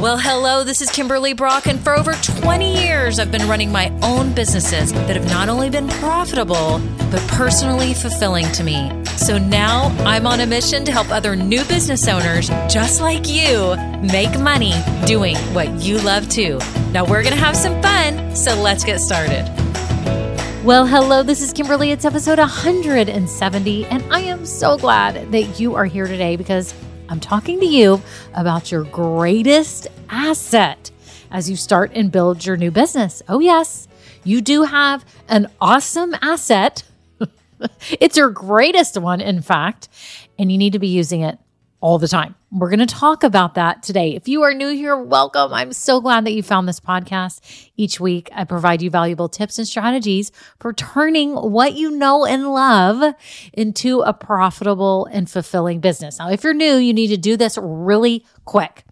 Well, hello, this is Kimberly Brock, and for over 20 years, I've been running my own businesses that have not only been profitable, but personally fulfilling to me. So now I'm on a mission to help other new business owners just like you make money doing what you love too. Now we're going to have some fun, so let's get started. Well, hello, this is Kimberly. It's episode 170, and I am so glad that you are here today because I'm talking to you about your greatest asset as you start and build your new business. Oh, yes, you do have an awesome asset. it's your greatest one, in fact, and you need to be using it all the time. We're going to talk about that today. If you are new here, welcome. I'm so glad that you found this podcast. Each week, I provide you valuable tips and strategies for turning what you know and love into a profitable and fulfilling business. Now, if you're new, you need to do this really quick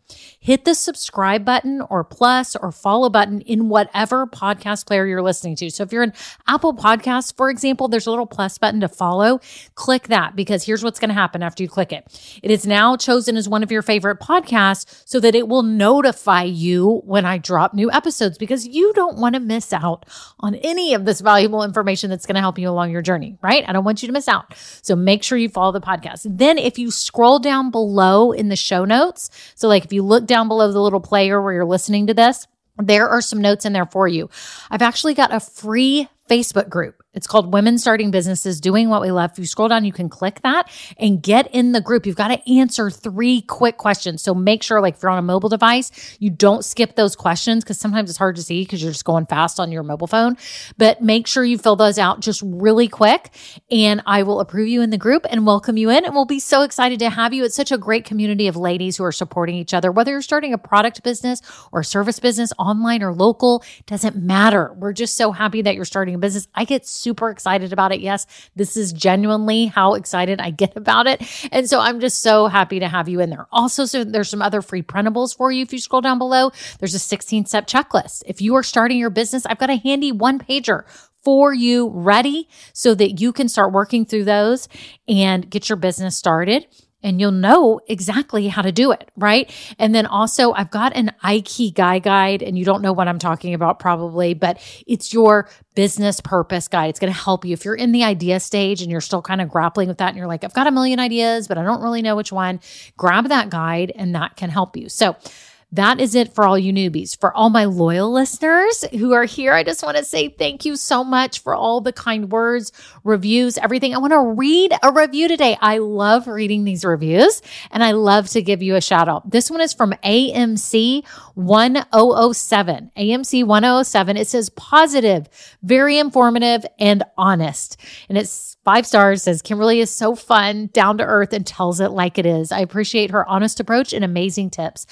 hit the subscribe button or plus or follow button in whatever podcast player you're listening to. So if you're in Apple Podcasts, for example, there's a little plus button to follow. Click that because here's what's going to happen after you click it. It is now chosen as one of your favorite podcasts so that it will notify you when I drop new episodes because you don't want to miss out on any of this valuable information that's going to help you along your journey, right? I don't want you to miss out. So make sure you follow the podcast. Then if you scroll down below in the show notes, so like if you look down below the little player where you're listening to this, there are some notes in there for you. I've actually got a free Facebook group. It's called Women Starting Businesses Doing What We Love. If you scroll down, you can click that and get in the group. You've got to answer three quick questions. So make sure, like, if you're on a mobile device, you don't skip those questions because sometimes it's hard to see because you're just going fast on your mobile phone. But make sure you fill those out just really quick and I will approve you in the group and welcome you in. And we'll be so excited to have you. It's such a great community of ladies who are supporting each other, whether you're starting a product business or service business, online or local, doesn't matter. We're just so happy that you're starting a business. I get super excited about it. Yes, this is genuinely how excited I get about it. And so I'm just so happy to have you in there. Also, so there's some other free printables for you. If you scroll down below, there's a 16 step checklist. If you are starting your business, I've got a handy one pager for you ready so that you can start working through those and get your business started and you'll know exactly how to do it, right? And then also, I've got an Ikigai guide, and you don't know what I'm talking about probably, but it's your business purpose guide. It's going to help you if you're in the idea stage and you're still kind of grappling with that, and you're like, I've got a million ideas, but I don't really know which one. Grab that guide, and that can help you. So, that is it for all you newbies. For all my loyal listeners who are here, I just want to say thank you so much for all the kind words, reviews, everything. I want to read a review today. I love reading these reviews and I love to give you a shout out. This one is from AMC 1007. AMC 1007. It says positive, very informative, and honest. And it's five stars, says Kimberly is so fun, down to earth, and tells it like it is. I appreciate her honest approach and amazing tips.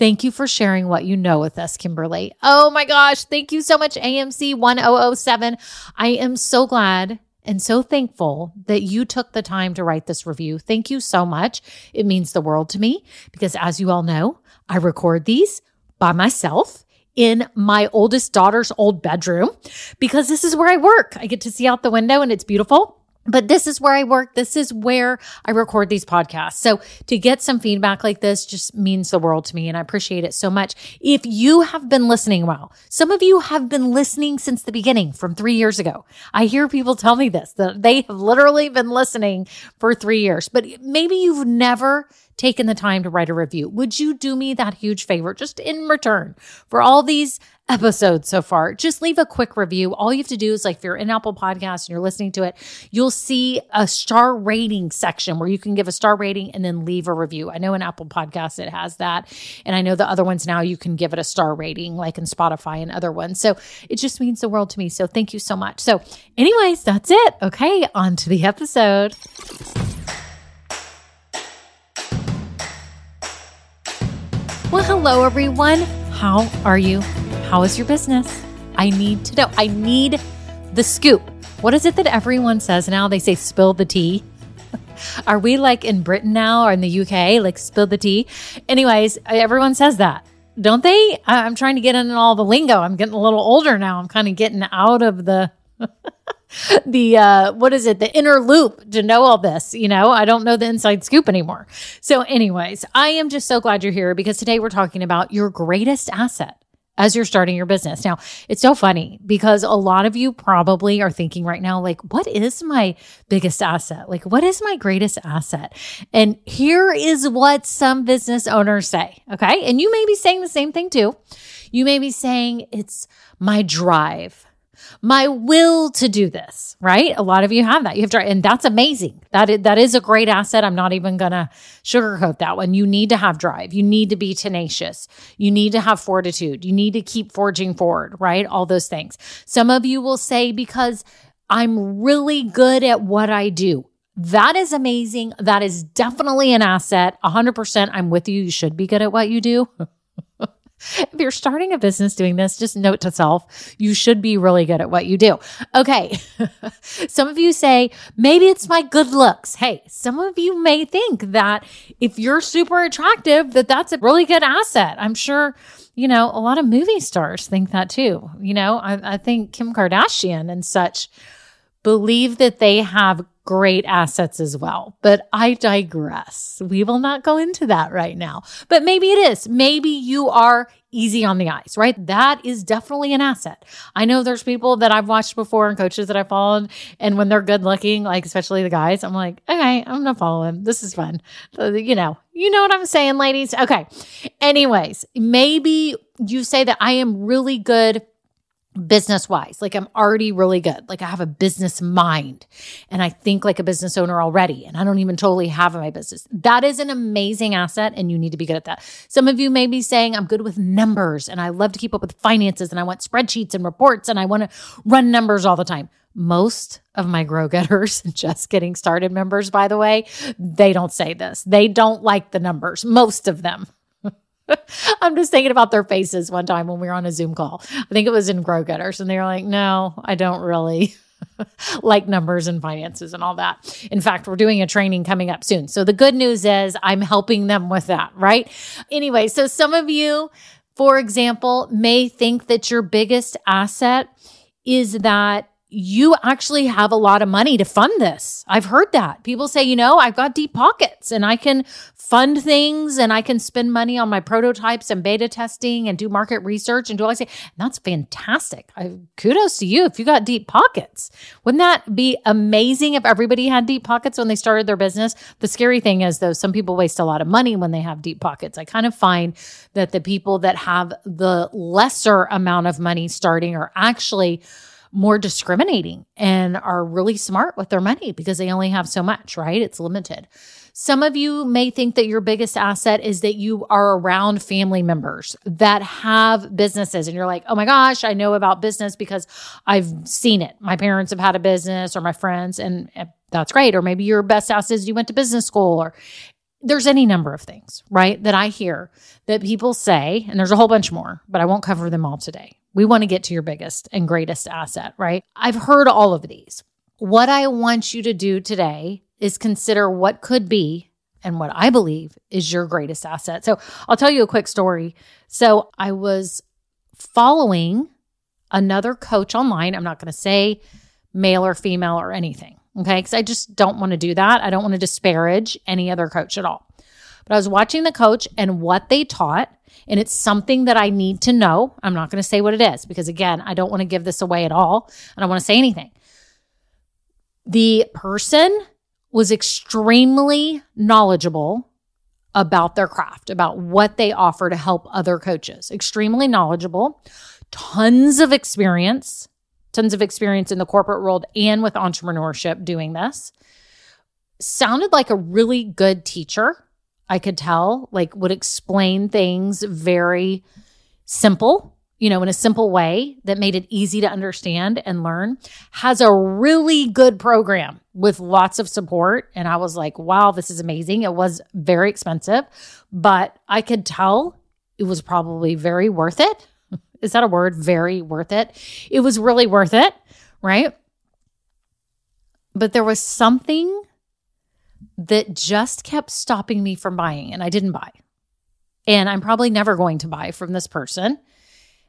Thank you for sharing what you know with us, Kimberly. Oh my gosh. Thank you so much, AMC 1007. I am so glad and so thankful that you took the time to write this review. Thank you so much. It means the world to me because, as you all know, I record these by myself in my oldest daughter's old bedroom because this is where I work. I get to see out the window and it's beautiful but this is where I work. This is where I record these podcasts. So to get some feedback like this just means the world to me. And I appreciate it so much. If you have been listening well, some of you have been listening since the beginning from three years ago. I hear people tell me this, that they have literally been listening for three years, but maybe you've never taken the time to write a review. Would you do me that huge favor just in return for all these episodes so far? Just leave a quick review. All you have to do is like if you're in Apple Podcasts and you're listening to it, you'll see a star rating section where you can give a star rating and then leave a review. I know in Apple Podcasts it has that. And I know the other ones now you can give it a star rating like in Spotify and other ones. So it just means the world to me. So thank you so much. So anyways, that's it. Okay, on to the episode. Well, hello, everyone. How are you? How is your business? I need to know. I need the scoop. What is it that everyone says now? They say spill the tea. are we like in Britain now or in the UK, like spill the tea? Anyways, everyone says that, don't they? I'm trying to get in all the lingo. I'm getting a little older now. I'm kind of getting out of the. the uh what is it the inner loop to know all this you know i don't know the inside scoop anymore so anyways i am just so glad you're here because today we're talking about your greatest asset as you're starting your business. Now, it's so funny because a lot of you probably are thinking right now, like, what is my biggest asset? Like, what is my greatest asset? And here is what some business owners say. Okay. And you may be saying the same thing too. You may be saying it's my drive my will to do this, right? A lot of you have that. You have drive, and that's amazing. That is, that is a great asset. I'm not even going to sugarcoat that one. You need to have drive. You need to be tenacious. You need to have fortitude. You need to keep forging forward, right? All those things. Some of you will say, because I'm really good at what I do. That is amazing. That is definitely an asset. 100%. I'm with you. You should be good at what you do. if you're starting a business doing this, just note to self, you should be really good at what you do. Okay. some of you say, maybe it's my good looks. Hey, some of you may think that if you're super attractive, that that's a really good asset. I'm sure, you know, a lot of movie stars think that too. You know, I, I think Kim Kardashian and such believe that they have great assets as well. But I digress. We will not go into that right now. But maybe it is. Maybe you are easy on the eyes, right? That is definitely an asset. I know there's people that I've watched before and coaches that I followed. And when they're good looking, like especially the guys, I'm like, okay, I'm to follow him. This is fun. You know, you know what I'm saying, ladies? Okay. Anyways, maybe you say that I am really good business wise. Like I'm already really good. Like I have a business mind and I think like a business owner already. And I don't even totally have my business. That is an amazing asset and you need to be good at that. Some of you may be saying, I'm good with numbers and I love to keep up with finances and I want spreadsheets and reports and I want to run numbers all the time. Most of my grow getters, just getting started members, by the way, they don't say this. They don't like the numbers, most of them. I'm just thinking about their faces one time when we were on a Zoom call. I think it was in Grow Getters, and they were like, no, I don't really. like numbers and finances and all that. In fact, we're doing a training coming up soon. So the good news is I'm helping them with that, right? Anyway, so some of you, for example, may think that your biggest asset is that you actually have a lot of money to fund this. I've heard that. People say, you know, I've got deep pockets and I can fund things and I can spend money on my prototypes and beta testing and do market research and do all I say. That's fantastic. I, kudos to you if you got deep pockets. Wouldn't that be amazing if everybody had deep pockets when they started their business? The scary thing is, though, some people waste a lot of money when they have deep pockets. I kind of find that the people that have the lesser amount of money starting are actually more discriminating and are really smart with their money because they only have so much, right? It's limited. Some of you may think that your biggest asset is that you are around family members that have businesses and you're like, oh my gosh, I know about business because I've seen it. My parents have had a business or my friends, and eh, that's great. Or maybe your best asset is you went to business school or there's any number of things, right, that I hear that people say, and there's a whole bunch more, but I won't cover them all today. We want to get to your biggest and greatest asset, right? I've heard all of these. What I want you to do today is consider what could be and what I believe is your greatest asset. So I'll tell you a quick story. So I was following another coach online. I'm not going to say male or female or anything. Okay. Because I just don't want to do that. I don't want to disparage any other coach at all. But I was watching the coach and what they taught and it's something that I need to know. I'm not going to say what it is because, again, I don't want to give this away at all. I don't want to say anything. The person was extremely knowledgeable about their craft, about what they offer to help other coaches. Extremely knowledgeable, tons of experience, tons of experience in the corporate world and with entrepreneurship doing this. Sounded like a really good teacher I could tell, like would explain things very simple, you know, in a simple way that made it easy to understand and learn. Has a really good program with lots of support. And I was like, wow, this is amazing. It was very expensive, but I could tell it was probably very worth it. Is that a word? Very worth it. It was really worth it, right? But there was something that just kept stopping me from buying, and I didn't buy. And I'm probably never going to buy from this person.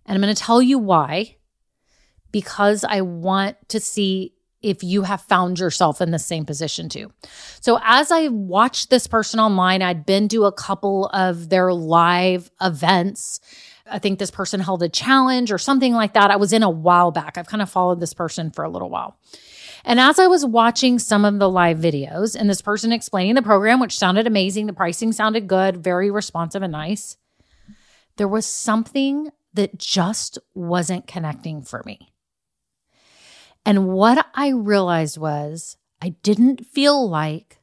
And I'm going to tell you why. Because I want to see if you have found yourself in the same position too. So as I watched this person online, I'd been to a couple of their live events. I think this person held a challenge or something like that. I was in a while back. I've kind of followed this person for a little while. And as I was watching some of the live videos and this person explaining the program, which sounded amazing, the pricing sounded good, very responsive and nice, there was something that just wasn't connecting for me. And what I realized was I didn't feel like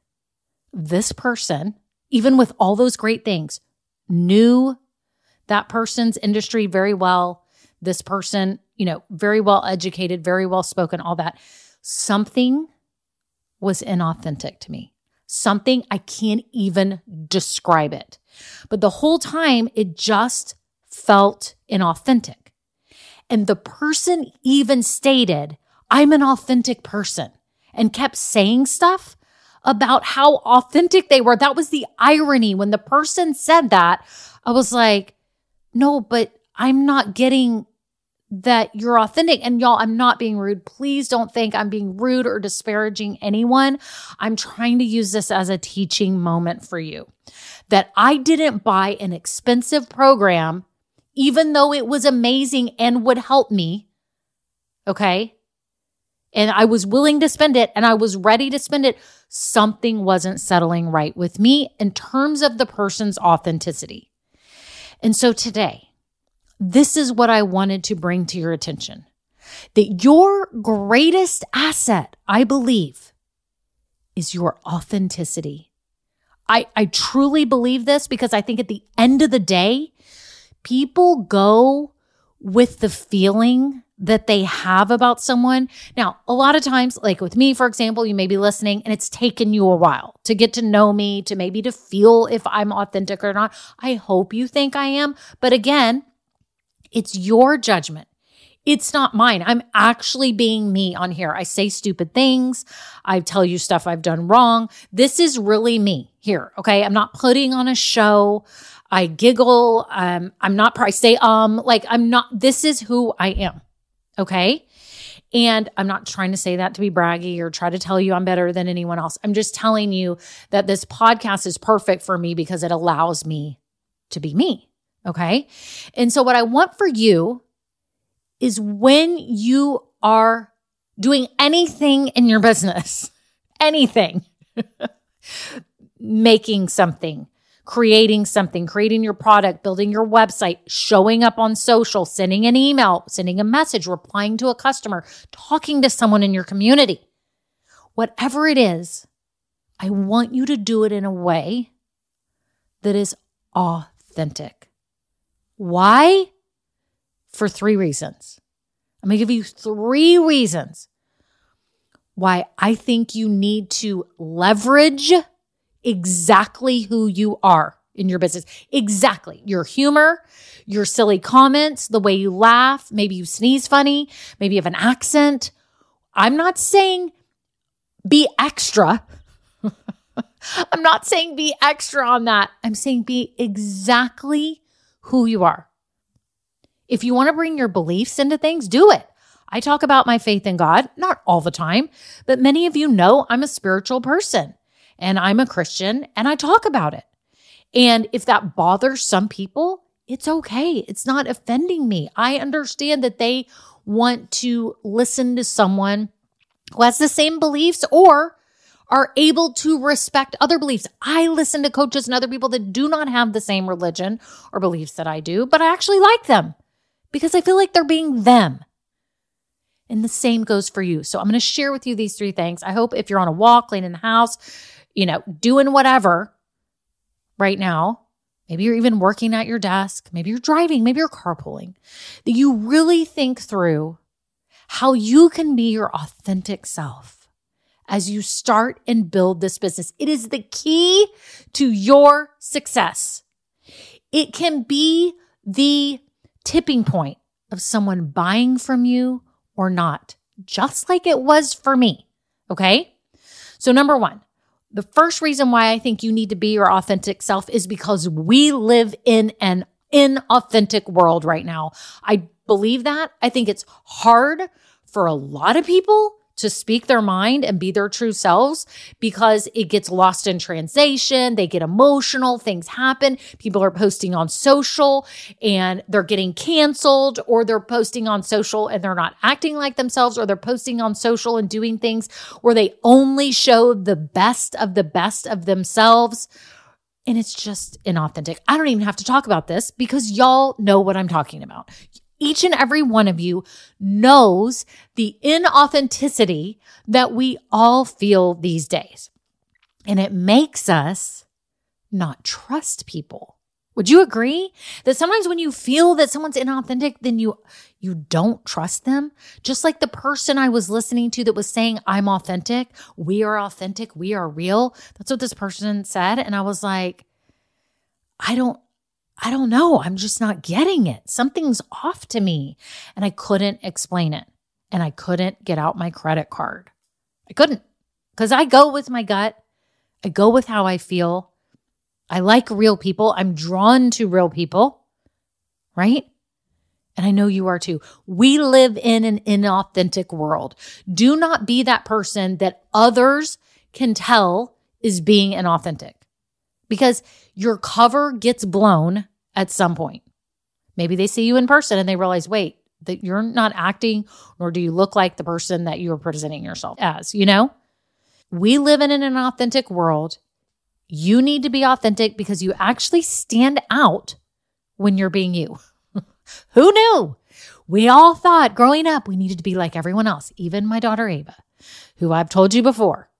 this person, even with all those great things, knew that person's industry very well. This person, you know, very well educated, very well spoken, all that. Something was inauthentic to me. Something I can't even describe it. But the whole time, it just felt inauthentic. And the person even stated, I'm an authentic person and kept saying stuff about how authentic they were. That was the irony. When the person said that, I was like, no, but I'm not getting that you're authentic. And y'all, I'm not being rude. Please don't think I'm being rude or disparaging anyone. I'm trying to use this as a teaching moment for you that I didn't buy an expensive program, even though it was amazing and would help me. Okay and I was willing to spend it and I was ready to spend it, something wasn't settling right with me in terms of the person's authenticity. And so today, this is what I wanted to bring to your attention that your greatest asset, I believe, is your authenticity. I, I truly believe this because I think at the end of the day, people go with the feeling that they have about someone. Now, a lot of times, like with me, for example, you may be listening and it's taken you a while to get to know me, to maybe to feel if I'm authentic or not. I hope you think I am. But again, it's your judgment. It's not mine. I'm actually being me on here. I say stupid things. I tell you stuff I've done wrong. This is really me here. Okay. I'm not putting on a show. I giggle. Um, I'm not, I say, um, like I'm not, this is who I am. Okay. And I'm not trying to say that to be braggy or try to tell you I'm better than anyone else. I'm just telling you that this podcast is perfect for me because it allows me to be me. Okay. And so, what I want for you is when you are doing anything in your business, anything, making something, creating something, creating your product, building your website, showing up on social, sending an email, sending a message, replying to a customer, talking to someone in your community. Whatever it is, I want you to do it in a way that is authentic. Why? For three reasons. I'm going to give you three reasons why I think you need to leverage exactly who you are in your business. Exactly. Your humor, your silly comments, the way you laugh, maybe you sneeze funny, maybe you have an accent. I'm not saying be extra. I'm not saying be extra on that. I'm saying be exactly who you are. If you want to bring your beliefs into things, do it. I talk about my faith in God, not all the time, but many of you know I'm a spiritual person and I'm a Christian and I talk about it. And if that bothers some people, it's okay. It's not offending me. I understand that they want to listen to someone who has the same beliefs or are able to respect other beliefs. I listen to coaches and other people that do not have the same religion or beliefs that I do, but I actually like them because I feel like they're being them. And the same goes for you. So I'm going to share with you these three things. I hope if you're on a walk, cleaning the house, you know, doing whatever right now, maybe you're even working at your desk, maybe you're driving, maybe you're carpooling, that you really think through how you can be your authentic self as you start and build this business. It is the key to your success. It can be the tipping point of someone buying from you or not, just like it was for me. Okay. So, number one, the first reason why I think you need to be your authentic self is because we live in an inauthentic world right now. I believe that. I think it's hard for a lot of people to speak their mind and be their true selves because it gets lost in translation. They get emotional. Things happen. People are posting on social and they're getting canceled, or they're posting on social and they're not acting like themselves, or they're posting on social and doing things where they only show the best of the best of themselves. And it's just inauthentic. I don't even have to talk about this because y'all know what I'm talking about each and every one of you knows the inauthenticity that we all feel these days. And it makes us not trust people. Would you agree that sometimes when you feel that someone's inauthentic, then you you don't trust them? Just like the person I was listening to that was saying, I'm authentic, we are authentic, we are real. That's what this person said. And I was like, I don't I don't know. I'm just not getting it. Something's off to me. And I couldn't explain it. And I couldn't get out my credit card. I couldn't because I go with my gut. I go with how I feel. I like real people. I'm drawn to real people, right? And I know you are too. We live in an inauthentic world. Do not be that person that others can tell is being inauthentic because your cover gets blown at some point. Maybe they see you in person and they realize, wait, that you're not acting, nor do you look like the person that you are presenting yourself as, you know? We live in an authentic world. You need to be authentic because you actually stand out when you're being you. Who knew? We all thought growing up we needed to be like everyone else, even my daughter Ava, who I've told you before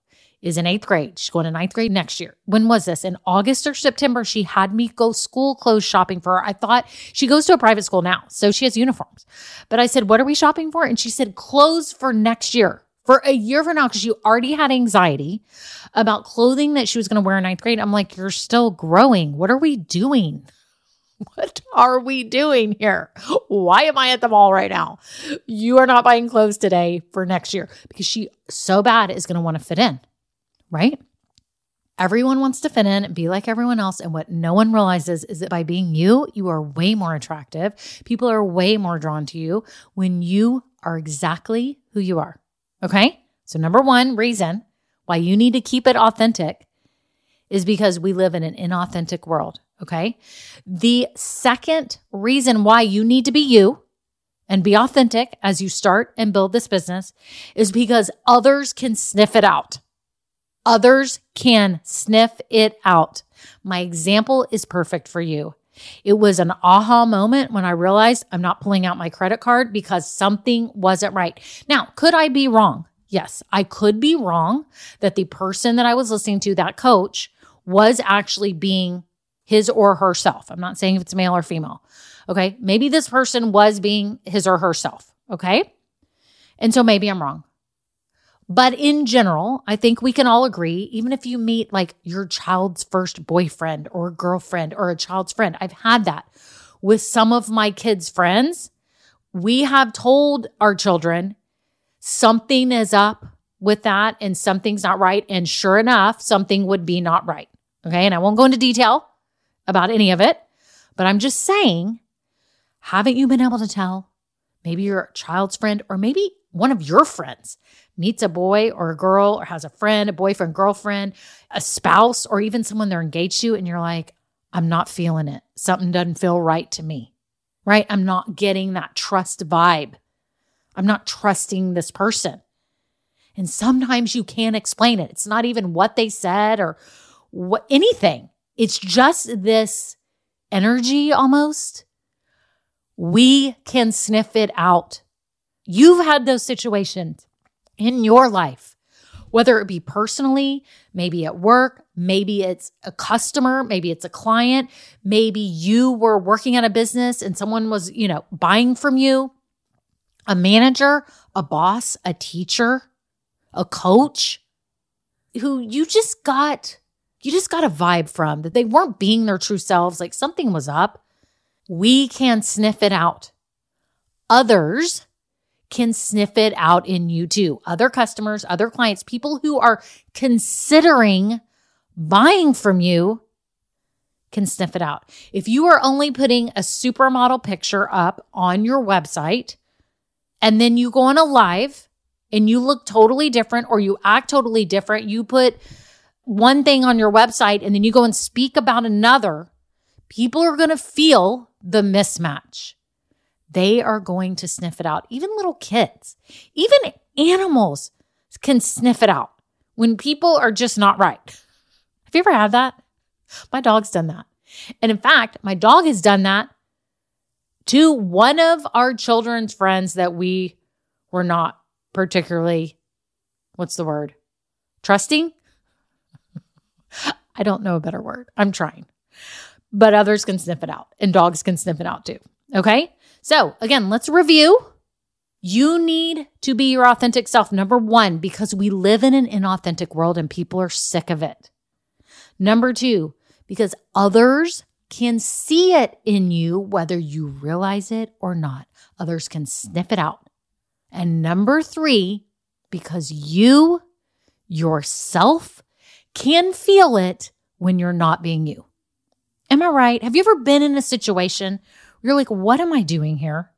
is in eighth grade. She's going to ninth grade next year. When was this? In August or September, she had me go school clothes shopping for her. I thought she goes to a private school now, so she has uniforms. But I said, What are we shopping for? And she said, Clothes for next year. For a year from now, because you already had anxiety about clothing that she was going to wear in ninth grade. I'm like, You're still growing. What are we doing? What are we doing here? Why am I at the mall right now? You are not buying clothes today for next year because she so bad is going to want to fit in right? Everyone wants to fit in be like everyone else. And what no one realizes is that by being you, you are way more attractive. People are way more drawn to you when you are exactly who you are. Okay. So, number one reason why you need to keep it authentic is because we live in an inauthentic world. Okay. The second reason why you need to be you and be authentic as you start and build this business is because others can sniff it out. Others can sniff it out. My example is perfect for you. It was an aha moment when I realized I'm not pulling out my credit card because something wasn't right. Now, could I be wrong? Yes, I could be wrong that the person that I was listening to, that coach, was actually being his or herself. I'm not saying if it's male or female. Okay. Maybe this person was being his or herself. Okay. And so maybe I'm wrong. But in general, I think we can all agree, even if you meet like your child's first boyfriend or girlfriend or a child's friend, I've had that with some of my kids' friends. We have told our children something is up with that and something's not right. And sure enough, something would be not right. Okay. And I won't go into detail about any of it, but I'm just saying, haven't you been able to tell maybe your child's friend or maybe one of your friends meets a boy or a girl or has a friend, a boyfriend, girlfriend, a spouse, or even someone they're engaged to, and you're like, I'm not feeling it. Something doesn't feel right to me, right? I'm not getting that trust vibe. I'm not trusting this person. And sometimes you can't explain it. It's not even what they said or what anything. It's just this energy almost. We can sniff it out. You've had those situations in your life, whether it be personally, maybe at work, maybe it's a customer, maybe it's a client, maybe you were working at a business and someone was, you know, buying from you, a manager, a boss, a teacher, a coach who you just got you just got a vibe from that they weren't being their true selves, like something was up. We can sniff it out. Others can sniff it out in you too. Other customers, other clients, people who are considering buying from you can sniff it out. If you are only putting a supermodel picture up on your website and then you go on a live and you look totally different or you act totally different, you put one thing on your website and then you go and speak about another, people are going to feel the mismatch. They are going to sniff it out. Even little kids, even animals can sniff it out when people are just not right. Have you ever had that? My dog's done that. And in fact, my dog has done that to one of our children's friends that we were not particularly, what's the word? Trusting? I don't know a better word. I'm trying. But others can sniff it out and dogs can sniff it out too. Okay. So again, let's review. You need to be your authentic self. Number one, because we live in an inauthentic world and people are sick of it. Number two, because others can see it in you, whether you realize it or not. Others can sniff it out. And number three, because you yourself can feel it when you're not being you. Am I right? Have you ever been in a situation you're like, what am I doing here?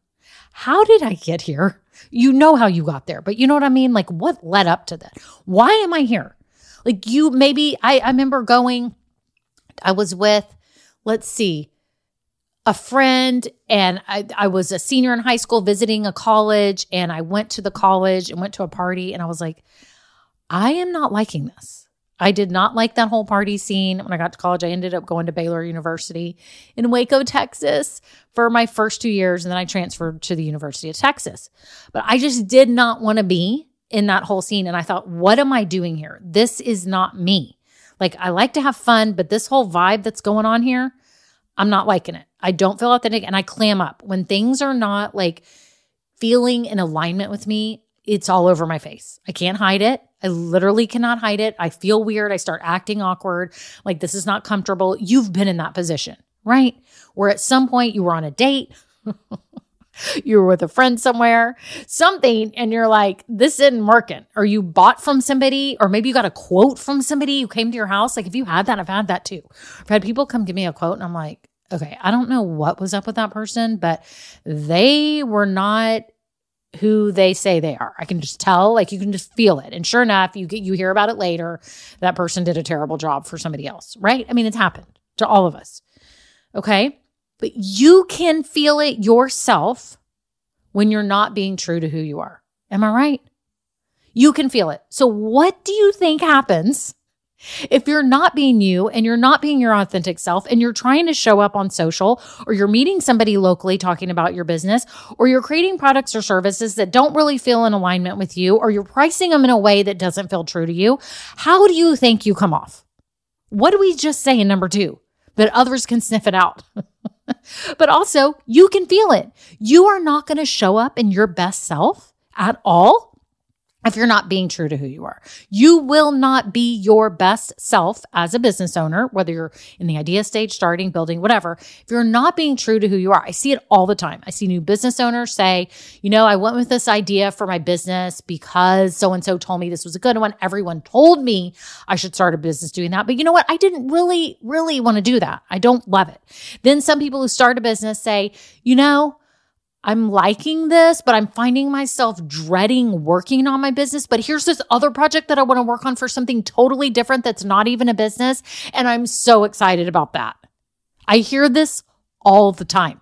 How did I get here? You know how you got there, but you know what I mean? Like, what led up to that? Why am I here? Like, you maybe, I, I remember going, I was with, let's see, a friend and I, I was a senior in high school visiting a college and I went to the college and went to a party and I was like, I am not liking this. I did not like that whole party scene. When I got to college, I ended up going to Baylor University in Waco, Texas for my first two years. And then I transferred to the University of Texas. But I just did not want to be in that whole scene. And I thought, what am I doing here? This is not me. Like, I like to have fun, but this whole vibe that's going on here, I'm not liking it. I don't feel authentic and I clam up. When things are not like feeling in alignment with me, it's all over my face. I can't hide it. I literally cannot hide it. I feel weird. I start acting awkward. Like this is not comfortable. You've been in that position, right? Where at some point you were on a date, you were with a friend somewhere, something, and you're like, this isn't working. Or you bought from somebody, or maybe you got a quote from somebody who came to your house. Like if you had that, I've had that too. I've had people come give me a quote and I'm like, okay, I don't know what was up with that person, but they were not who they say they are. I can just tell, like you can just feel it. And sure enough, you get you hear about it later. That person did a terrible job for somebody else, right? I mean, it's happened to all of us. Okay? But you can feel it yourself when you're not being true to who you are. Am I right? You can feel it. So what do you think happens if you're not being you and you're not being your authentic self and you're trying to show up on social or you're meeting somebody locally talking about your business or you're creating products or services that don't really feel in alignment with you or you're pricing them in a way that doesn't feel true to you, how do you think you come off? What do we just say in number two? That others can sniff it out. but also, you can feel it. You are not going to show up in your best self at all if you're not being true to who you are. You will not be your best self as a business owner, whether you're in the idea stage, starting, building, whatever. If you're not being true to who you are, I see it all the time. I see new business owners say, you know, I went with this idea for my business because so and so told me this was a good one. Everyone told me I should start a business doing that. But you know what? I didn't really, really want to do that. I don't love it. Then some people who start a business say, you know, I'm liking this, but I'm finding myself dreading working on my business. But here's this other project that I want to work on for something totally different that's not even a business. And I'm so excited about that. I hear this all the time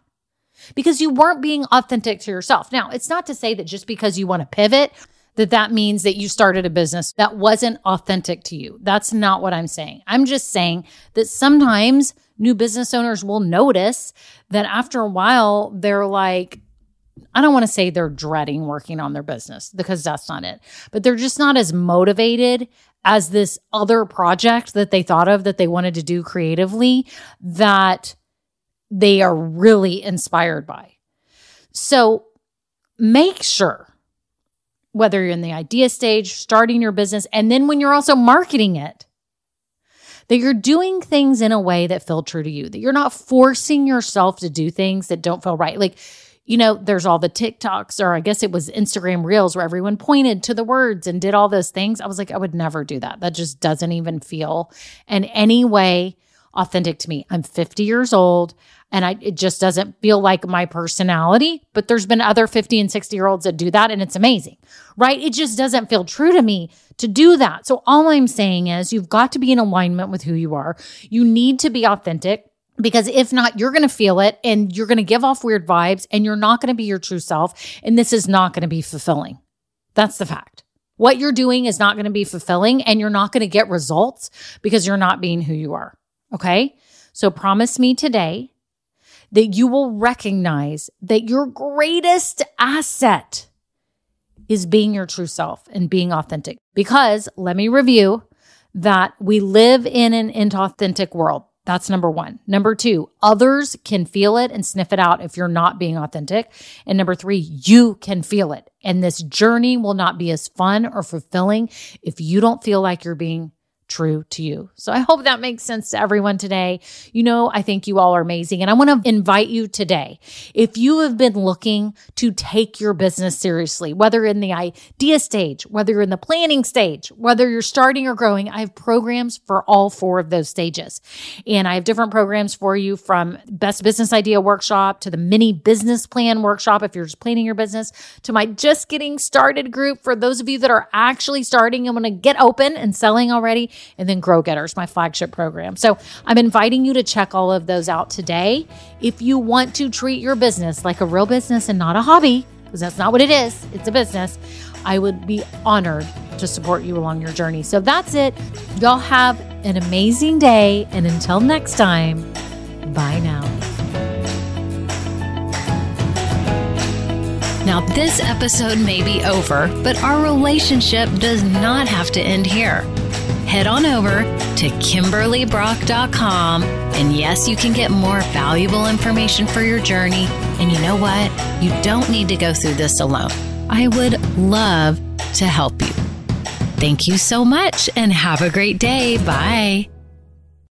because you weren't being authentic to yourself. Now, it's not to say that just because you want to pivot, that that means that you started a business that wasn't authentic to you. That's not what I'm saying. I'm just saying that sometimes new business owners will notice that after a while, they're like, I don't want to say they're dreading working on their business because that's not it, but they're just not as motivated as this other project that they thought of that they wanted to do creatively that they are really inspired by. So make sure whether you're in the idea stage, starting your business, and then when you're also marketing it, that you're doing things in a way that feel true to you, that you're not forcing yourself to do things that don't feel right. Like, you know, there's all the TikToks, or I guess it was Instagram Reels where everyone pointed to the words and did all those things. I was like, I would never do that. That just doesn't even feel in any way authentic to me. I'm 50 years old and I, it just doesn't feel like my personality. But there's been other 50 and 60 year olds that do that, and it's amazing, right? It just doesn't feel true to me to do that. So all I'm saying is you've got to be in alignment with who you are. You need to be authentic because if not, you're going to feel it and you're going to give off weird vibes and you're not going to be your true self. And this is not going to be fulfilling. That's the fact. What you're doing is not going to be fulfilling and you're not going to get results because you're not being who you are. Okay. So promise me today that you will recognize that your greatest asset is being your true self and being authentic. Because let me review that we live in an inauthentic world. That's number one. Number two, others can feel it and sniff it out if you're not being authentic. And number three, you can feel it. And this journey will not be as fun or fulfilling if you don't feel like you're being true to you. So I hope that makes sense to everyone today. You know, I think you all are amazing. And I want to invite you today. If you have been looking to take your business seriously, whether in the idea stage, whether you're in the planning stage, whether you're starting or growing, I have programs for all four of those stages. And I have different programs for you from best business idea workshop to the mini business plan workshop if you're just planning your business to my just getting started group for those of you that are actually starting and want to get open and selling already and then Grow Getters, my flagship program. So I'm inviting you to check all of those out today. If you want to treat your business like a real business and not a hobby, because that's not what it is, it's a business, I would be honored to support you along your journey. So that's it. Y'all have an amazing day. And until next time, bye now. Now, this episode may be over, but our relationship does not have to end here head on over to KimberlyBrock.com. And yes, you can get more valuable information for your journey. And you know what? You don't need to go through this alone. I would love to help you. Thank you so much and have a great day. Bye.